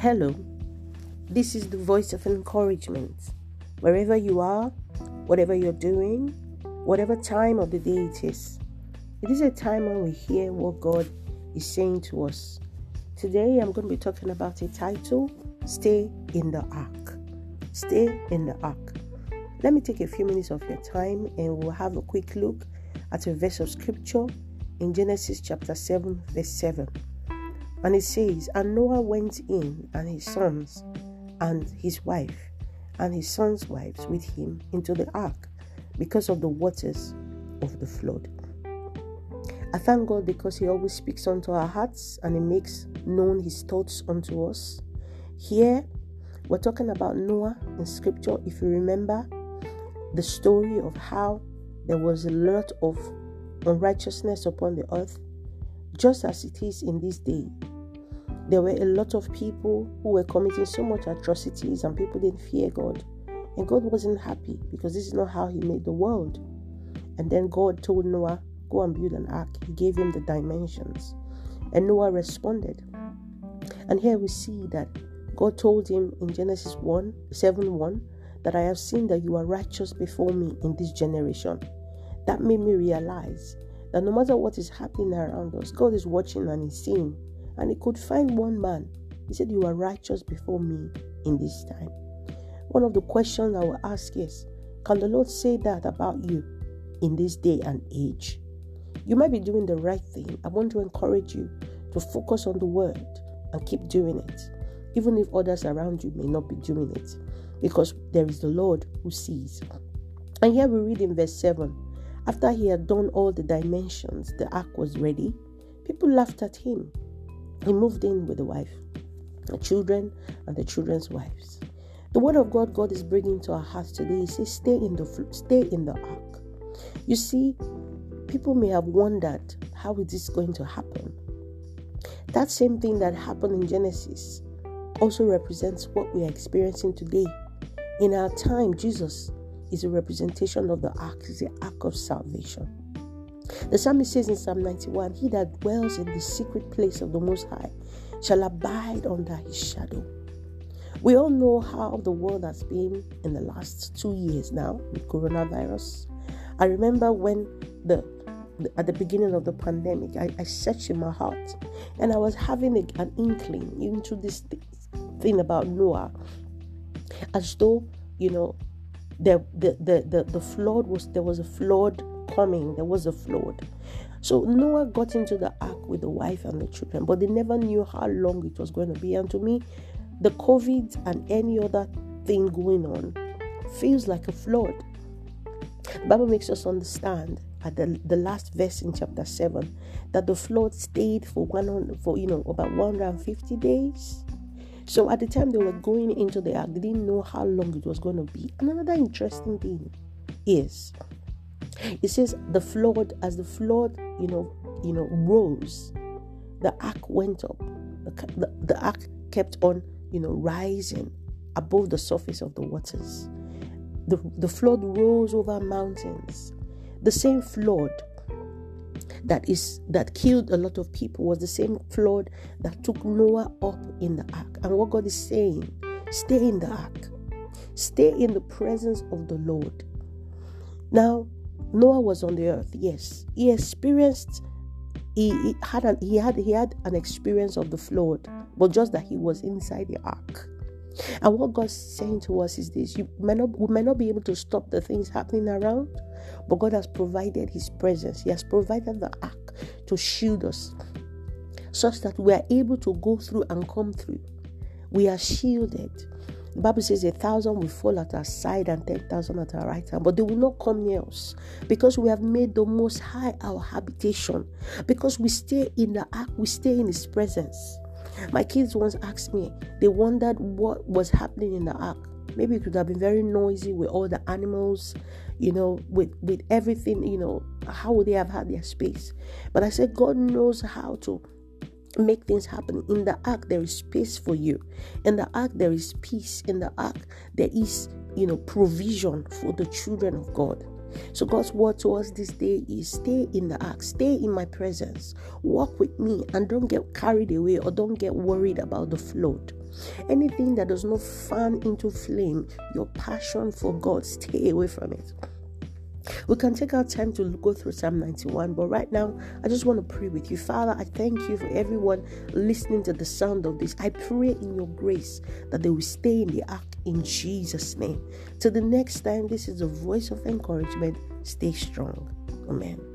Hello, this is the voice of encouragement. Wherever you are, whatever you're doing, whatever time of the day it is, it is a time when we hear what God is saying to us. Today, I'm going to be talking about a title Stay in the Ark. Stay in the Ark. Let me take a few minutes of your time and we'll have a quick look at a verse of scripture in Genesis chapter 7, verse 7. And it says, And Noah went in, and his sons, and his wife, and his sons' wives with him into the ark because of the waters of the flood. I thank God because He always speaks unto our hearts and He makes known His thoughts unto us. Here, we're talking about Noah in Scripture. If you remember the story of how there was a lot of unrighteousness upon the earth, just as it is in this day. There were a lot of people who were committing so much atrocities and people didn't fear God. And God wasn't happy because this is not how He made the world. And then God told Noah, Go and build an ark. He gave him the dimensions. And Noah responded. And here we see that God told him in Genesis 1 7 1 that I have seen that you are righteous before me in this generation. That made me realize that no matter what is happening around us, God is watching and He's seeing. And He could find one man. He said, You are righteous before me in this time. One of the questions I will ask is Can the Lord say that about you in this day and age? You might be doing the right thing. I want to encourage you to focus on the word and keep doing it, even if others around you may not be doing it, because there is the Lord who sees. And here we read in verse 7 after he had done all the dimensions, the ark was ready. People laughed at him. He moved in with the wife, the children, and the children's wives. The word of God God is bringing to our hearts today. He says, "Stay in the stay in the ark." You see, people may have wondered how is this going to happen. That same thing that happened in Genesis also represents what we are experiencing today. In our time, Jesus is a representation of the ark, is the ark of salvation. The psalmist says in Psalm 91 He that dwells in the secret place of the Most High shall abide under his shadow. We all know how the world has been in the last two years now with coronavirus. I remember when the, at the beginning of the pandemic, I, I searched in my heart and I was having a, an inkling into this thing about Noah as though, you know, the, the, the, the, the flood was there was a flood coming. There was a flood. So noah got into the ark with the wife and the children but they never knew how long it was going to be. And to me the covid and any other thing going on feels like a flood. The bible makes us understand at the, the last verse in chapter 7 that the flood stayed for one for you know about 150 days so at the time they were going into the ark, they didn't know how long it was going to be. And another interesting thing is it says the flood, as the flood, you know, you know, rose, the ark went up. The, the, the ark kept on, you know, rising above the surface of the waters. The, the flood rose over mountains. The same flood that is that killed a lot of people was the same flood that took Noah up in the ark. And what God is saying, stay in the ark. Stay in the presence of the Lord. Now, Noah was on the earth, yes. He experienced he, he had an he had he had an experience of the flood, but just that he was inside the ark. And what God's saying to us is this: you may not we may not be able to stop the things happening around, but God has provided His presence. He has provided the ark to shield us, such that we are able to go through and come through. We are shielded. The Bible says a thousand will fall at our side and ten thousand at our right hand, but they will not come near us because we have made the Most High our habitation. Because we stay in the ark, we stay in His presence. My kids once asked me, they wondered what was happening in the ark. Maybe it could have been very noisy with all the animals, you know, with, with everything, you know, how would they have had their space? But I said, God knows how to make things happen. In the ark, there is space for you. In the ark, there is peace. In the ark, there is, you know, provision for the children of God. So, God's word to us this day is stay in the ark, stay in my presence, walk with me, and don't get carried away or don't get worried about the flood. Anything that does not fan into flame your passion for God, stay away from it. We can take our time to go through Psalm 91, but right now, I just want to pray with you. Father, I thank you for everyone listening to the sound of this. I pray in your grace that they will stay in the ark in Jesus' name. Till the next time, this is a voice of encouragement. Stay strong. Amen.